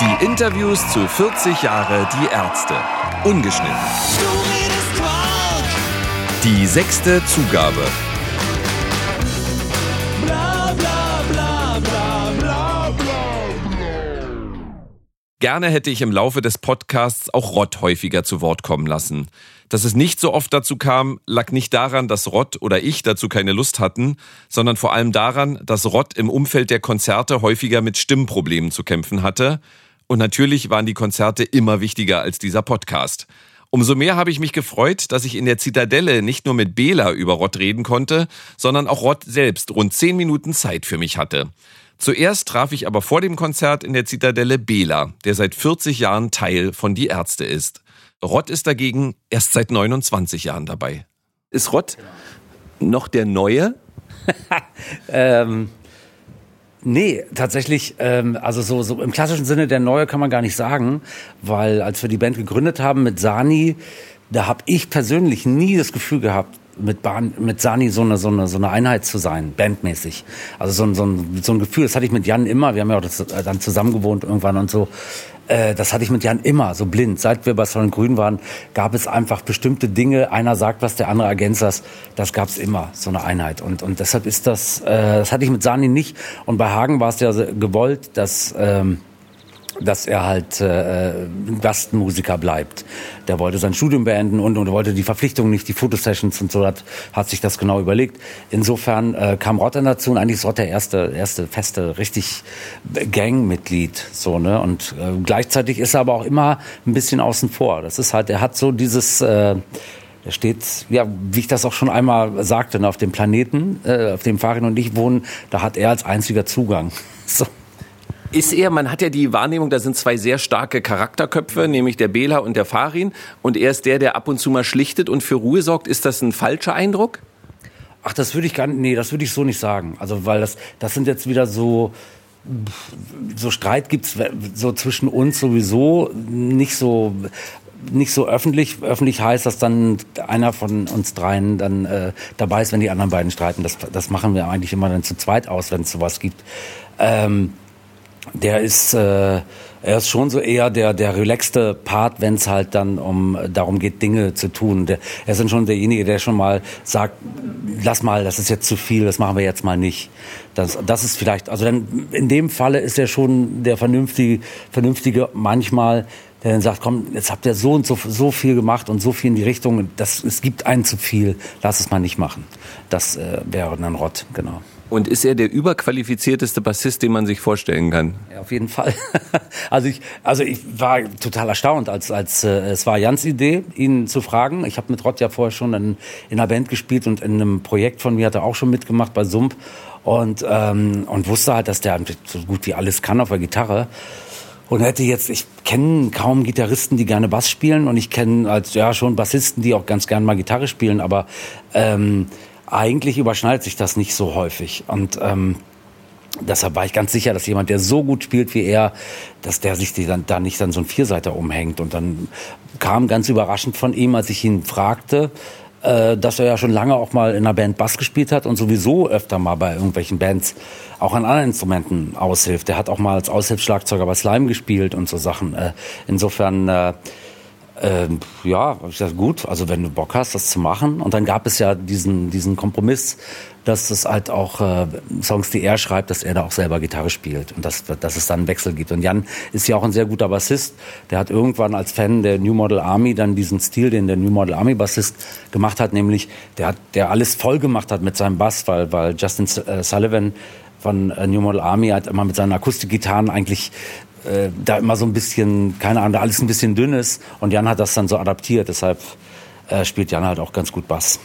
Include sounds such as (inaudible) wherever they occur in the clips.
Die Interviews zu 40 Jahre Die Ärzte. Ungeschnitten. Die sechste Zugabe. Gerne hätte ich im Laufe des Podcasts auch Rott häufiger zu Wort kommen lassen. Dass es nicht so oft dazu kam, lag nicht daran, dass Rott oder ich dazu keine Lust hatten, sondern vor allem daran, dass Rott im Umfeld der Konzerte häufiger mit Stimmproblemen zu kämpfen hatte. Und natürlich waren die Konzerte immer wichtiger als dieser Podcast. Umso mehr habe ich mich gefreut, dass ich in der Zitadelle nicht nur mit Bela über Rott reden konnte, sondern auch Rott selbst rund zehn Minuten Zeit für mich hatte. Zuerst traf ich aber vor dem Konzert in der Zitadelle Bela, der seit 40 Jahren Teil von Die Ärzte ist. Rott ist dagegen erst seit 29 Jahren dabei. Ist Rott noch der Neue? (laughs) ähm, nee, tatsächlich, ähm, also so, so im klassischen Sinne der Neue kann man gar nicht sagen, weil als wir die Band gegründet haben mit Sani, da habe ich persönlich nie das Gefühl gehabt, mit, Bahn, mit Sani so eine, so, eine, so eine Einheit zu sein, bandmäßig. Also so ein, so, ein, so ein Gefühl, das hatte ich mit Jan immer, wir haben ja auch das, äh, dann zusammen gewohnt irgendwann und so. Äh, das hatte ich mit Jan immer, so blind. Seit wir bei Sollen Grün waren, gab es einfach bestimmte Dinge. Einer sagt was, der andere ergänzt das. Das gab es immer, so eine Einheit. Und, und deshalb ist das, äh, das hatte ich mit Sani nicht. Und bei Hagen war es ja gewollt, dass... Ähm, dass er halt äh, Gastmusiker bleibt. Der wollte sein Studium beenden und, und wollte die Verpflichtung nicht, die Fotosessions und so, hat, hat sich das genau überlegt. Insofern äh, kam Rott dann dazu und eigentlich ist Rott der erste, erste feste, richtig Gangmitglied. So, ne? Und äh, gleichzeitig ist er aber auch immer ein bisschen außen vor. Das ist halt, er hat so dieses... Äh, er steht, ja, wie ich das auch schon einmal sagte, ne, auf dem Planeten, äh, auf dem Farin und ich wohnen, da hat er als einziger Zugang. (laughs) So. Ist er, man hat ja die Wahrnehmung, da sind zwei sehr starke Charakterköpfe, nämlich der Bela und der Farin. Und er ist der, der ab und zu mal schlichtet und für Ruhe sorgt. Ist das ein falscher Eindruck? Ach, das würde ich gar nicht, nee, das würde ich so nicht sagen. Also, weil das, das sind jetzt wieder so, so Streit gibt's so zwischen uns sowieso nicht so, nicht so öffentlich. Öffentlich heißt, dass dann einer von uns dreien dann äh, dabei ist, wenn die anderen beiden streiten. Das, das machen wir eigentlich immer dann zu zweit aus, wenn es sowas gibt. Ähm, der ist, äh, er ist schon so eher der, der relaxte Part, wenn es halt dann um darum geht, Dinge zu tun. Der, er ist dann schon derjenige, der schon mal sagt, lass mal, das ist jetzt zu viel, das machen wir jetzt mal nicht. Das, das ist vielleicht, also dann in dem Falle ist er schon der vernünftige, vernünftige manchmal, der dann sagt, komm, jetzt habt ihr so und so, so viel gemacht und so viel in die Richtung, das, es gibt einen zu viel, lass es mal nicht machen. Das äh, wäre dann Rott, genau. Und ist er der überqualifizierteste Bassist, den man sich vorstellen kann? Ja, auf jeden Fall. (laughs) also ich, also ich war total erstaunt, als, als äh, es war Jans Idee, ihn zu fragen. Ich habe mit Rott ja vorher schon in, in einer Band gespielt und in einem Projekt von mir hat er auch schon mitgemacht bei Sump und ähm, und wusste halt, dass der so gut wie alles kann auf der Gitarre. Und hätte jetzt, ich kenne kaum Gitarristen, die gerne Bass spielen und ich kenne als ja schon Bassisten, die auch ganz gerne mal Gitarre spielen, aber ähm, eigentlich überschneidet sich das nicht so häufig. Und ähm, deshalb war ich ganz sicher, dass jemand, der so gut spielt wie er, dass der sich dann da nicht dann so ein Vierseiter umhängt. Und dann kam ganz überraschend von ihm, als ich ihn fragte, äh, dass er ja schon lange auch mal in einer Band Bass gespielt hat und sowieso öfter mal bei irgendwelchen Bands auch an anderen Instrumenten aushilft. Er hat auch mal als Aushilfsschlagzeuger bei Slime gespielt und so Sachen. Äh, insofern äh, ähm, ja, ich gesagt, gut, also wenn du Bock hast, das zu machen. Und dann gab es ja diesen, diesen Kompromiss, dass es halt auch äh, Songs, die er schreibt, dass er da auch selber Gitarre spielt und dass, dass es dann einen Wechsel gibt. Und Jan ist ja auch ein sehr guter Bassist. Der hat irgendwann als Fan der New Model Army dann diesen Stil, den der New Model Army Bassist gemacht hat, nämlich der hat, der alles voll gemacht hat mit seinem Bass, weil, weil Justin äh, Sullivan von äh, New Model Army hat immer mit seinen Akustikgitarren eigentlich äh, da immer so ein bisschen, keine Ahnung, da alles ein bisschen dünn ist. Und Jan hat das dann so adaptiert. Deshalb äh, spielt Jan halt auch ganz gut Bass.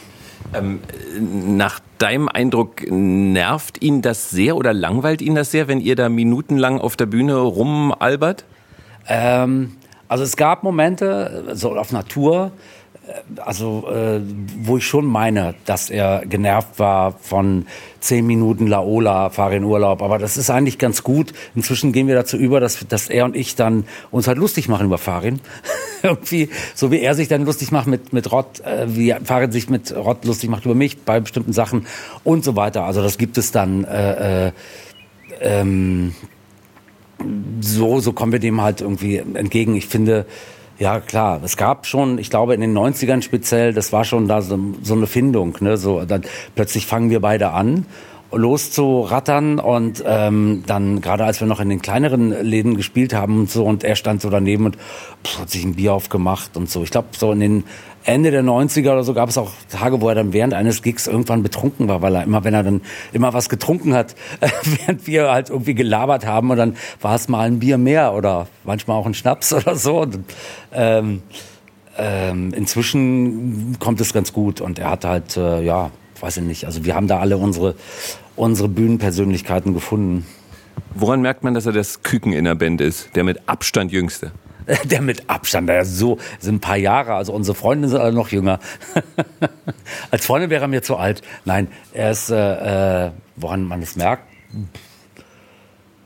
Ähm, nach deinem Eindruck nervt ihn das sehr oder langweilt ihn das sehr, wenn ihr da minutenlang auf der Bühne rumalbert? Ähm, also es gab Momente, so auf Natur, also äh, wo ich schon meine, dass er genervt war von zehn Minuten Laola, fahre in Urlaub. Aber das ist eigentlich ganz gut. Inzwischen gehen wir dazu über, dass, dass er und ich dann uns halt lustig machen über Farin. (laughs) Irgendwie, so wie er sich dann lustig macht mit, mit Rott, äh, wie Farin sich mit Rott lustig macht über mich bei bestimmten Sachen und so weiter. Also das gibt es dann, äh, äh, ähm, so, so kommen wir dem halt irgendwie entgegen. Ich finde, ja, klar. Es gab schon, ich glaube, in den 90ern speziell, das war schon da so, so eine Findung. Ne? So, dann plötzlich fangen wir beide an loszurattern und ähm, dann gerade als wir noch in den kleineren Läden gespielt haben und so und er stand so daneben und pff, hat sich ein Bier aufgemacht und so. Ich glaube, so in den Ende der 90er oder so gab es auch Tage, wo er dann während eines Gigs irgendwann betrunken war, weil er immer, wenn er dann immer was getrunken hat, (laughs) während wir halt irgendwie gelabert haben und dann war es mal ein Bier mehr oder manchmal auch ein Schnaps oder so. Und, ähm, ähm, inzwischen kommt es ganz gut und er hat halt, äh, ja, weiß ich nicht, also wir haben da alle unsere unsere Bühnenpersönlichkeiten gefunden. Woran merkt man, dass er das Küken in der Band ist? Der mit Abstand jüngste. (laughs) Der mit Abstand, der ist so, sind ein paar Jahre. Also unsere Freunde sind alle noch jünger. (laughs) Als Freundin wäre er mir zu alt. Nein, er ist, äh, äh, woran man es merkt,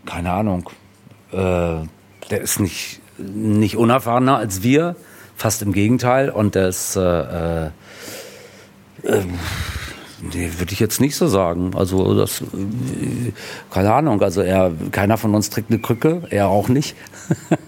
keine Ahnung. Äh, der ist nicht, nicht unerfahrener als wir, fast im Gegenteil. Und der ist, äh, äh, ähm, Nee, würde ich jetzt nicht so sagen. Also das, äh, keine Ahnung. Also er, keiner von uns trägt eine Krücke, er auch nicht. (laughs)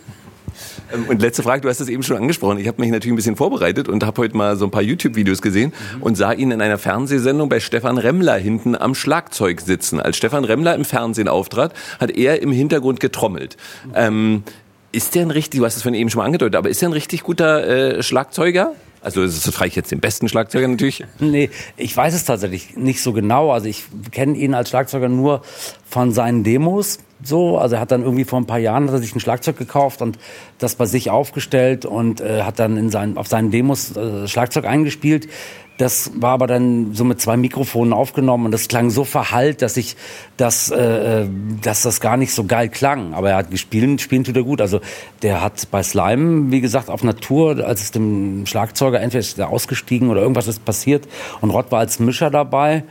Ähm, und letzte Frage, du hast es eben schon angesprochen. Ich habe mich natürlich ein bisschen vorbereitet und habe heute mal so ein paar YouTube-Videos gesehen mhm. und sah ihn in einer Fernsehsendung bei Stefan Remmler hinten am Schlagzeug sitzen. Als Stefan Remmler im Fernsehen auftrat, hat er im Hintergrund getrommelt. Mhm. Ähm, ist der ein richtig, du hast es von eben schon mal angedeutet, aber ist der ein richtig guter äh, Schlagzeuger? Also das frage ich jetzt den besten Schlagzeuger natürlich. (laughs) Nee, ich weiß es tatsächlich nicht so genau. Also ich kenne ihn als Schlagzeuger nur von seinen Demos. So, also er hat dann irgendwie vor ein paar Jahren hat er sich ein Schlagzeug gekauft und das bei sich aufgestellt und äh, hat dann in seinen, auf seinen Demos äh, Schlagzeug eingespielt. Das war aber dann so mit zwei Mikrofonen aufgenommen und das klang so verhallt, dass ich das, äh, äh, dass das gar nicht so geil klang. Aber er hat gespielt, spielen tut er gut. Also der hat bei Slime, wie gesagt, auf Natur, als es dem Schlagzeuger entweder ist er ausgestiegen oder irgendwas ist passiert und Rott war als Mischer dabei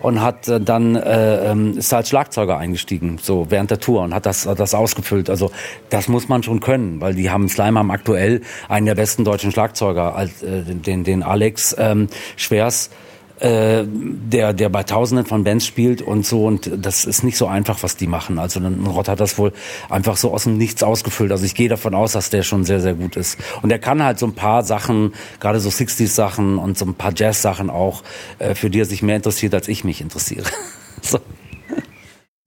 und hat äh, dann äh, ähm, ist als Schlagzeuger eingestiegen, so während der Tour und hat das das ausgefüllt. Also das muss man schon können, weil die haben Slime haben aktuell einen der besten deutschen Schlagzeuger, als, äh, den den Alex ähm, Schwers, äh, der, der bei Tausenden von Bands spielt und so. Und das ist nicht so einfach, was die machen. Also ein Rott hat das wohl einfach so aus dem Nichts ausgefüllt. Also ich gehe davon aus, dass der schon sehr, sehr gut ist. Und er kann halt so ein paar Sachen, gerade so 60s-Sachen und so ein paar Jazz-Sachen auch, äh, für die er sich mehr interessiert, als ich mich interessiere. (laughs) so.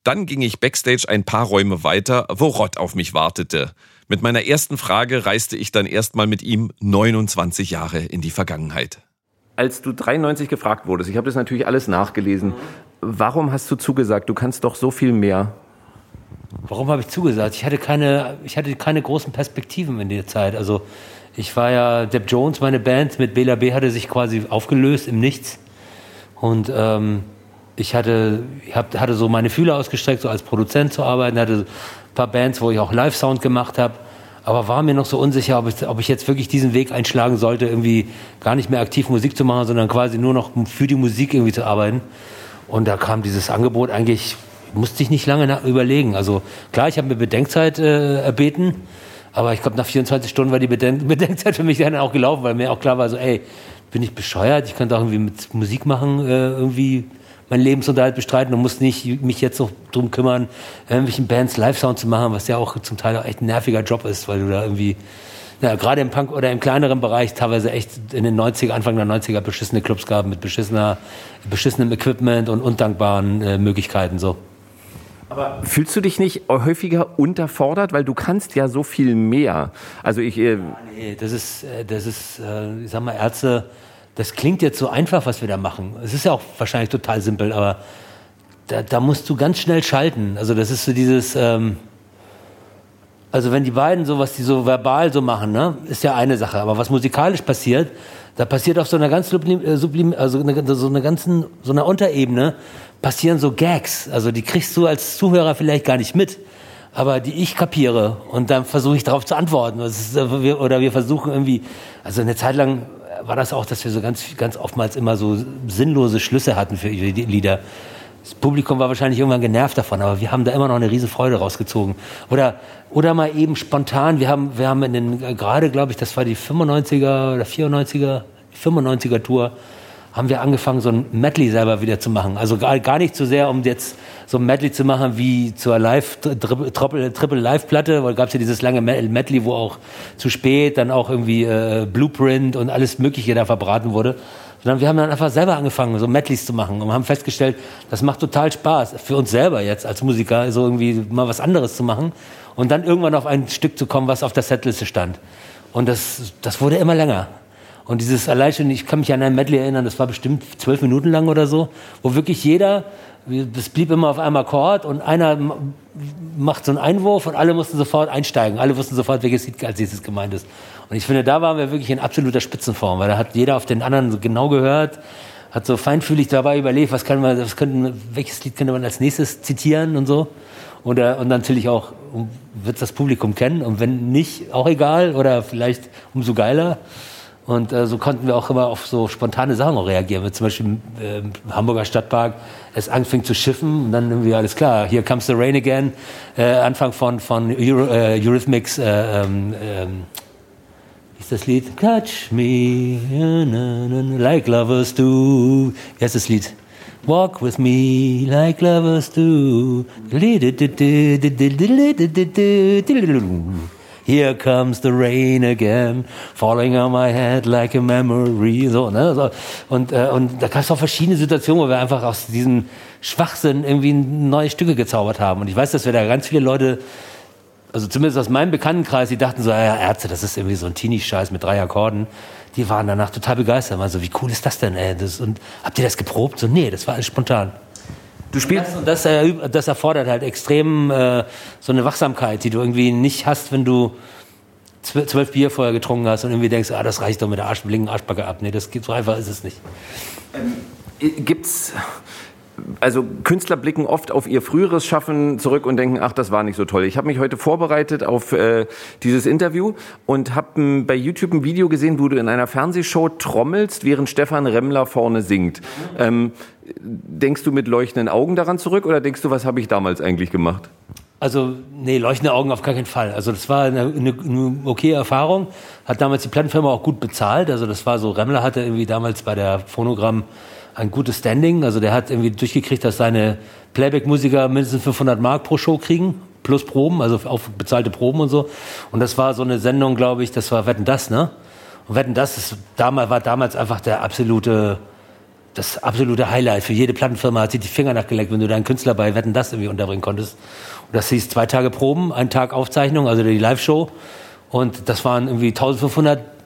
Dann ging ich backstage ein paar Räume weiter, wo Rott auf mich wartete. Mit meiner ersten Frage reiste ich dann erstmal mit ihm 29 Jahre in die Vergangenheit als du 93 gefragt wurdest, ich habe das natürlich alles nachgelesen, warum hast du zugesagt? Du kannst doch so viel mehr. Warum habe ich zugesagt? Ich hatte keine, ich hatte keine großen Perspektiven in der Zeit. Also ich war ja Depp Jones, meine Band mit Bela B hatte sich quasi aufgelöst im Nichts und ähm, ich hatte, ich hab, hatte so meine Fühler ausgestreckt, so als Produzent zu arbeiten, hatte ein paar Bands, wo ich auch Live-Sound gemacht habe aber war mir noch so unsicher, ob ich, ob ich jetzt wirklich diesen Weg einschlagen sollte, irgendwie gar nicht mehr aktiv Musik zu machen, sondern quasi nur noch für die Musik irgendwie zu arbeiten. Und da kam dieses Angebot eigentlich, musste ich nicht lange überlegen. Also klar, ich habe mir Bedenkzeit äh, erbeten, aber ich glaube, nach 24 Stunden war die Beden (laughs) Bedenkzeit für mich dann auch gelaufen, weil mir auch klar war, so, ey, bin ich bescheuert, ich könnte auch irgendwie mit Musik machen, äh, irgendwie meinen Lebensunterhalt bestreiten und muss nicht mich jetzt noch drum kümmern, irgendwelchen Bands Live-Sound zu machen, was ja auch zum Teil auch echt ein nerviger Job ist, weil du da irgendwie, na, gerade im Punk oder im kleineren Bereich teilweise echt in den 90er, Anfang der 90er beschissene Clubs gab mit beschissener, beschissenem Equipment und undankbaren äh, Möglichkeiten, so. Aber fühlst du dich nicht häufiger unterfordert, weil du kannst ja so viel mehr? Also ich. Äh nee, das ist, äh, das ist, äh, ich sag mal, Ärzte das klingt jetzt so einfach, was wir da machen. Es ist ja auch wahrscheinlich total simpel, aber da, da musst du ganz schnell schalten. Also das ist so dieses, ähm, also wenn die beiden so, was die so verbal so machen, ne, ist ja eine Sache. Aber was musikalisch passiert, da passiert auf so einer ganz sublim, äh, also eine, so einer ganzen, so einer Unterebene passieren so Gags. Also die kriegst du als Zuhörer vielleicht gar nicht mit aber die ich kapiere und dann versuche ich darauf zu antworten. Ist, äh, oder wir versuchen irgendwie, also eine Zeit lang war das auch, dass wir so ganz, ganz oftmals immer so sinnlose Schlüsse hatten für die Lieder. Das Publikum war wahrscheinlich irgendwann genervt davon, aber wir haben da immer noch eine riesen Freude rausgezogen. Oder, oder mal eben spontan, wir haben, wir haben in den, gerade glaube ich, das war die 95er oder 94er, 95er Tour, haben wir angefangen, so ein Medley selber wieder zu machen. Also gar, gar nicht so sehr, um jetzt so ein Medley zu machen wie zur Live, Triple, Triple Live-Platte, weil gab es ja dieses lange Medley, wo auch zu spät dann auch irgendwie äh, Blueprint und alles Mögliche da verbraten wurde. Sondern wir haben dann einfach selber angefangen, so Medleys zu machen und haben festgestellt, das macht total Spaß für uns selber jetzt als Musiker, so irgendwie mal was anderes zu machen und dann irgendwann auf ein Stück zu kommen, was auf der Setliste stand. Und das, das wurde immer länger. Und dieses allein schon, ich kann mich an ein Medley erinnern, das war bestimmt zwölf Minuten lang oder so, wo wirklich jeder, das blieb immer auf einem Akkord und einer macht so einen Einwurf und alle mussten sofort einsteigen. Alle wussten sofort, welches Lied als nächstes gemeint ist. Und ich finde, da waren wir wirklich in absoluter Spitzenform, weil da hat jeder auf den anderen so genau gehört, hat so feinfühlig dabei überlegt, was kann man, was könnte, welches Lied könnte man als nächstes zitieren und so. Oder, und natürlich auch, wird das Publikum kennen und wenn nicht, auch egal oder vielleicht umso geiler. Und äh, so konnten wir auch immer auf so spontane Sachen reagieren. Wenn zum Beispiel im äh, Hamburger Stadtpark es anfing zu schiffen und dann irgendwie alles klar, hier comes the rain again, äh, Anfang von, von Euro, äh, Eurythmics, äh, ähm, ähm, wie ist das Lied? Touch me, like lovers do. Wie heißt das Lied? Walk with me like lovers do. Here comes the rain again, falling on my head like a memory. So, ne? So. Und, äh, und da gab es auch verschiedene Situationen, wo wir einfach aus diesem Schwachsinn irgendwie neue Stücke gezaubert haben. Und ich weiß, dass wir da ganz viele Leute, also zumindest aus meinem Bekanntenkreis, die dachten so, ja, Ärzte, das ist irgendwie so ein Teenie-Scheiß mit drei Akkorden. Die waren danach total begeistert. Also, wie cool ist das denn, ey? Das, und habt ihr das geprobt? So, nee, das war alles spontan. Du spielst und das, das, das erfordert halt extrem äh, so eine Wachsamkeit, die du irgendwie nicht hast, wenn du zwölf Bier vorher getrunken hast und irgendwie denkst, ah, das reicht doch mit der Arsch, linken Arschbacke ab. Nee, das so einfach ist es nicht. Ähm, gibt's also Künstler blicken oft auf ihr früheres Schaffen zurück und denken, ach, das war nicht so toll. Ich habe mich heute vorbereitet auf äh, dieses Interview und habe bei YouTube ein Video gesehen, wo du in einer Fernsehshow trommelst, während Stefan Remmler vorne singt. Ähm, denkst du mit leuchtenden Augen daran zurück oder denkst du, was habe ich damals eigentlich gemacht? Also, nee, leuchtende Augen auf gar keinen Fall. Also, das war eine, eine, eine okay Erfahrung. Hat damals die Plattenfirma auch gut bezahlt. Also, das war so, Remmler hatte irgendwie damals bei der Phonogramm ein gutes Standing. Also der hat irgendwie durchgekriegt, dass seine Playback-Musiker mindestens 500 Mark pro Show kriegen, plus Proben, also auf bezahlte Proben und so. Und das war so eine Sendung, glaube ich, das war Wetten das, ne? Und Wetten das ist, damals, war damals einfach der absolute, das absolute Highlight. Für jede Plattenfirma hat sich die Finger nachgeleckt, wenn du deinen Künstler bei Wetten das irgendwie unterbringen konntest. Und das hieß zwei Tage Proben, ein Tag Aufzeichnung, also die Live-Show. Und das waren irgendwie 1500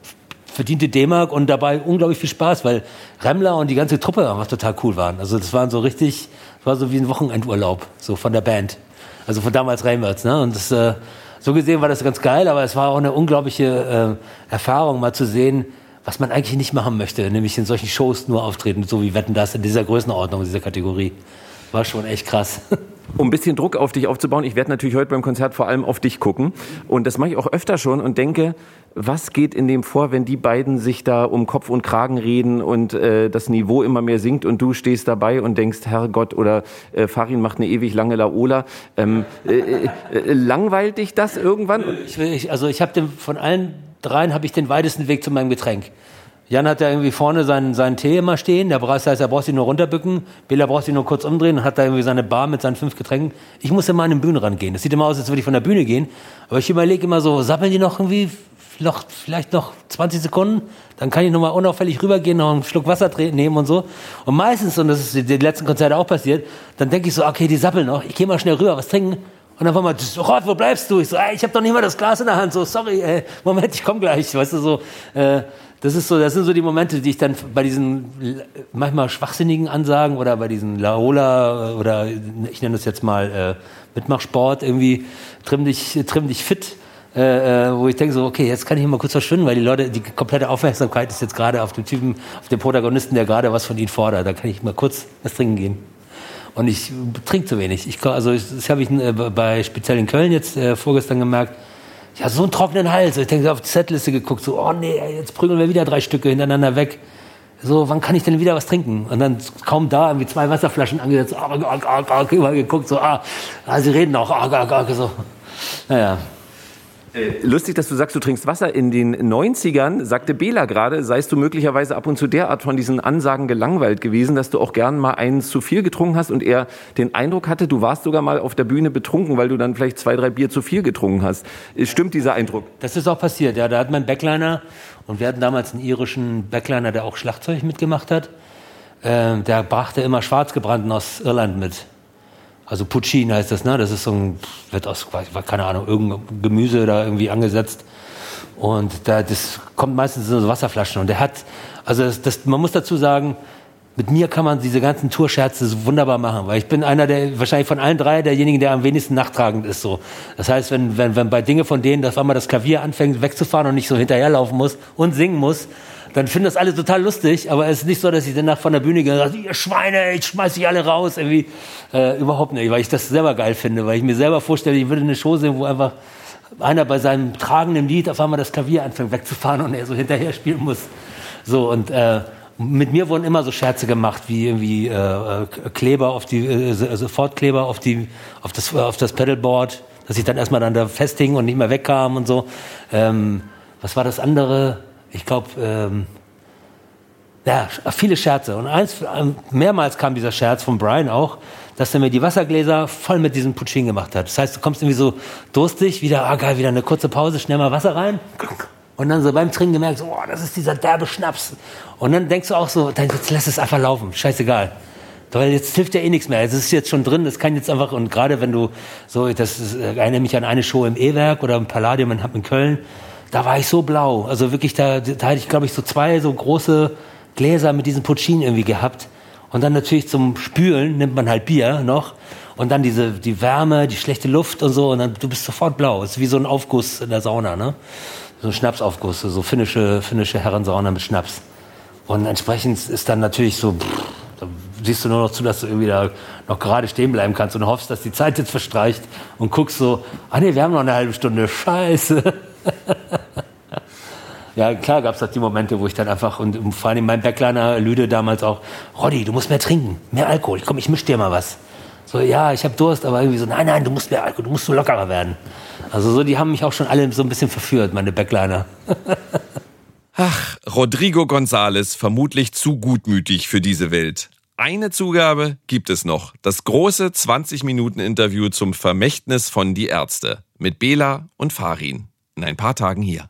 verdiente D-Mark und dabei unglaublich viel Spaß, weil Remmler und die ganze Truppe einfach total cool waren. Also das waren so richtig, das war so wie ein Wochenendurlaub, so von der Band. Also von damals Reimers, ne? Und das, äh, so gesehen war das ganz geil, aber es war auch eine unglaubliche äh, Erfahrung, mal zu sehen, was man eigentlich nicht machen möchte, nämlich in solchen Shows nur auftreten, so wie Wetten das in dieser Größenordnung, in dieser Kategorie. War schon echt krass. (laughs) Um ein bisschen Druck auf dich aufzubauen, ich werde natürlich heute beim Konzert vor allem auf dich gucken. Und das mache ich auch öfter schon und denke, was geht in dem vor, wenn die beiden sich da um Kopf und Kragen reden und äh, das Niveau immer mehr sinkt und du stehst dabei und denkst, Herrgott, oder äh, Farin macht eine ewig lange Laola. Ähm, äh, äh, äh langweilt dich das irgendwann? Ich, ich, also ich habe von allen dreien habe ich den weitesten Weg zu meinem Getränk. Jan hat da irgendwie vorne seinen, seinen Tee immer stehen. Der das heißt, er braucht sich nur runterbücken. Bela braucht sich nur kurz umdrehen und hat da irgendwie seine Bar mit seinen fünf Getränken. Ich muss immer an den Bühne rangehen. Das sieht immer aus, als würde ich von der Bühne gehen. Aber ich überlege immer so, sappeln die noch irgendwie noch, vielleicht noch 20 Sekunden, dann kann ich nochmal unauffällig rübergehen, noch einen Schluck Wasser nehmen und so. Und meistens, und das ist die letzten Konzerte auch passiert, dann denke ich so, okay, die sappeln noch, ich gehe mal schnell rüber, was trinken. Und dann war mal, Rott, wo bleibst du? Ich so, ey, ich habe doch nicht mal das Glas in der Hand. So, sorry, ey, Moment, ich komme gleich. Weißt du, so, äh, das ist so, das sind so die Momente, die ich dann bei diesen manchmal schwachsinnigen Ansagen oder bei diesen Laola oder ich nenne das jetzt mal äh, Mitmachsport irgendwie trimm dich, trimm dich fit äh, äh, wo ich denke so, okay, jetzt kann ich mal kurz verschwinden, weil die Leute, die komplette Aufmerksamkeit ist jetzt gerade auf dem Typen, auf dem Protagonisten, der gerade was von ihnen fordert. Da kann ich mal kurz was trinken gehen. Und ich trinke zu wenig. Ich, also das, habe ich äh, bei speziell in Köln jetzt äh, vorgestern gemerkt. Ja, so einen trockenen Hals. Ich denke, auf die Setliste geguckt, so, oh nee, jetzt prügeln wir wieder drei Stücke hintereinander weg. So, wann kann ich denn wieder was trinken? Und dann kaum da, irgendwie zwei Wasserflaschen angesetzt, oh, oh, oh, oh, oh, geguckt, so, ah, ah sie reden auch, oh, oh, oh, so. Naja, lustig, dass du sagst, du trinkst Wasser. In den 90ern, sagte Bela gerade, seist du möglicherweise ab und zu derart von diesen Ansagen gelangweilt gewesen, dass du auch gern mal einen zu viel getrunken hast und er den Eindruck hatte, du warst sogar mal auf der Bühne betrunken, weil du dann vielleicht zwei, drei Bier zu viel getrunken hast. Äh, stimmt dieser Eindruck? Das ist auch passiert, ja. Da hat mein Backliner, und wir hatten damals einen irischen Backliner, der auch Schlagzeug mitgemacht hat, äh, der brachte immer Schwarzgebrannten aus Irland mit. Also Puccin heißt das, ne? Das ist so ein, wird aus, keine Ahnung, irgendein Gemüse da irgendwie angesetzt. Und da, das kommt meistens in so Wasserflaschen. Und der hat, also das, das, man muss dazu sagen, mit mir kann man diese ganzen Tourscherze so wunderbar machen, weil ich bin einer der, wahrscheinlich von allen drei, derjenigen, der am wenigsten nachtragend ist, so. Das heißt, wenn, wenn, wenn bei Dinge von denen, dass einmal das Klavier anfängt wegzufahren und nicht so hinterherlaufen muss und singen muss, dann finden das alle total lustig, aber es ist nicht so, dass ich danach von der Bühne gehe und sage, ihr Schweine, ich schmeiß dich alle raus, irgendwie, äh, überhaupt nicht, weil ich das selber geil finde, weil ich mir selber vorstelle, ich würde eine Show sehen, wo einfach einer bei seinem tragenden Lied auf einmal das Klavier anfängt wegzufahren und er so hinterher spielen muss. So, und, äh, mit mir wurden immer so Scherze gemacht, wie irgendwie äh, äh Kleber auf die, äh, Sofortkleber auf die, auf das, auf das Pedalboard, dass ich dann erstmal dann da festhing und nicht mehr wegkam und so. Ähm, was war das andere? Ich glaube, ähm, ja, viele Scherze. Und eins, ähm, mehrmals kam dieser Scherz von Brian auch, dass er mir die Wassergläser voll mit diesem Puccin gemacht hat. Das heißt, du kommst irgendwie so durstig, wieder, ah geil, wieder eine kurze Pause, schnell mal Wasser rein. Und dann so beim Trinken gemerkt, so, oh, das ist dieser derbe Schnaps. Und dann denkst du auch so, dann jetzt lass es einfach laufen, scheißegal. Weil jetzt hilft ja eh nichts mehr. Es ist jetzt schon drin, das kann jetzt einfach, und gerade wenn du so, das ist, erinnere mich an eine Show im E-Werk oder im Palladium in Köln, da war ich so blau. Also wirklich, da, da hatte ich, glaube ich, so zwei so große Gläser mit diesem Puccin irgendwie gehabt. Und dann natürlich zum Spülen nimmt man halt Bier noch. Und dann diese, die Wärme, die schlechte Luft und so. Und dann, du bist sofort blau. Es ist wie so ein Aufguss in der Sauna, ne? So ein Schnapsaufguss, so finnische, finnische Herrensauna mit Schnaps. Und entsprechend ist dann natürlich so, pff, da siehst du nur noch zu, dass du irgendwie da noch gerade stehen bleiben kannst und hoffst, dass die Zeit jetzt verstreicht und guckst so, ah nee, wir haben noch eine halbe Stunde, scheiße. (laughs) ja, klar gab es die Momente, wo ich dann einfach, und vor allem mein Backliner Lüde damals auch, Roddy, du musst mehr trinken, mehr Alkohol, komm, ich misch dir mal was. So, ja, ich habe Durst, aber irgendwie so, nein, nein, du musst mehr Alkohol, du musst so lockerer werden. Also so, die haben mich auch schon alle so ein bisschen verführt, meine Backliner. (laughs) Ach, Rodrigo González, vermutlich zu gutmütig für diese Welt. Eine Zugabe gibt es noch. Das große 20-Minuten-Interview zum Vermächtnis von Die Ärzte mit Bela und Farin in ein paar Tagen hier.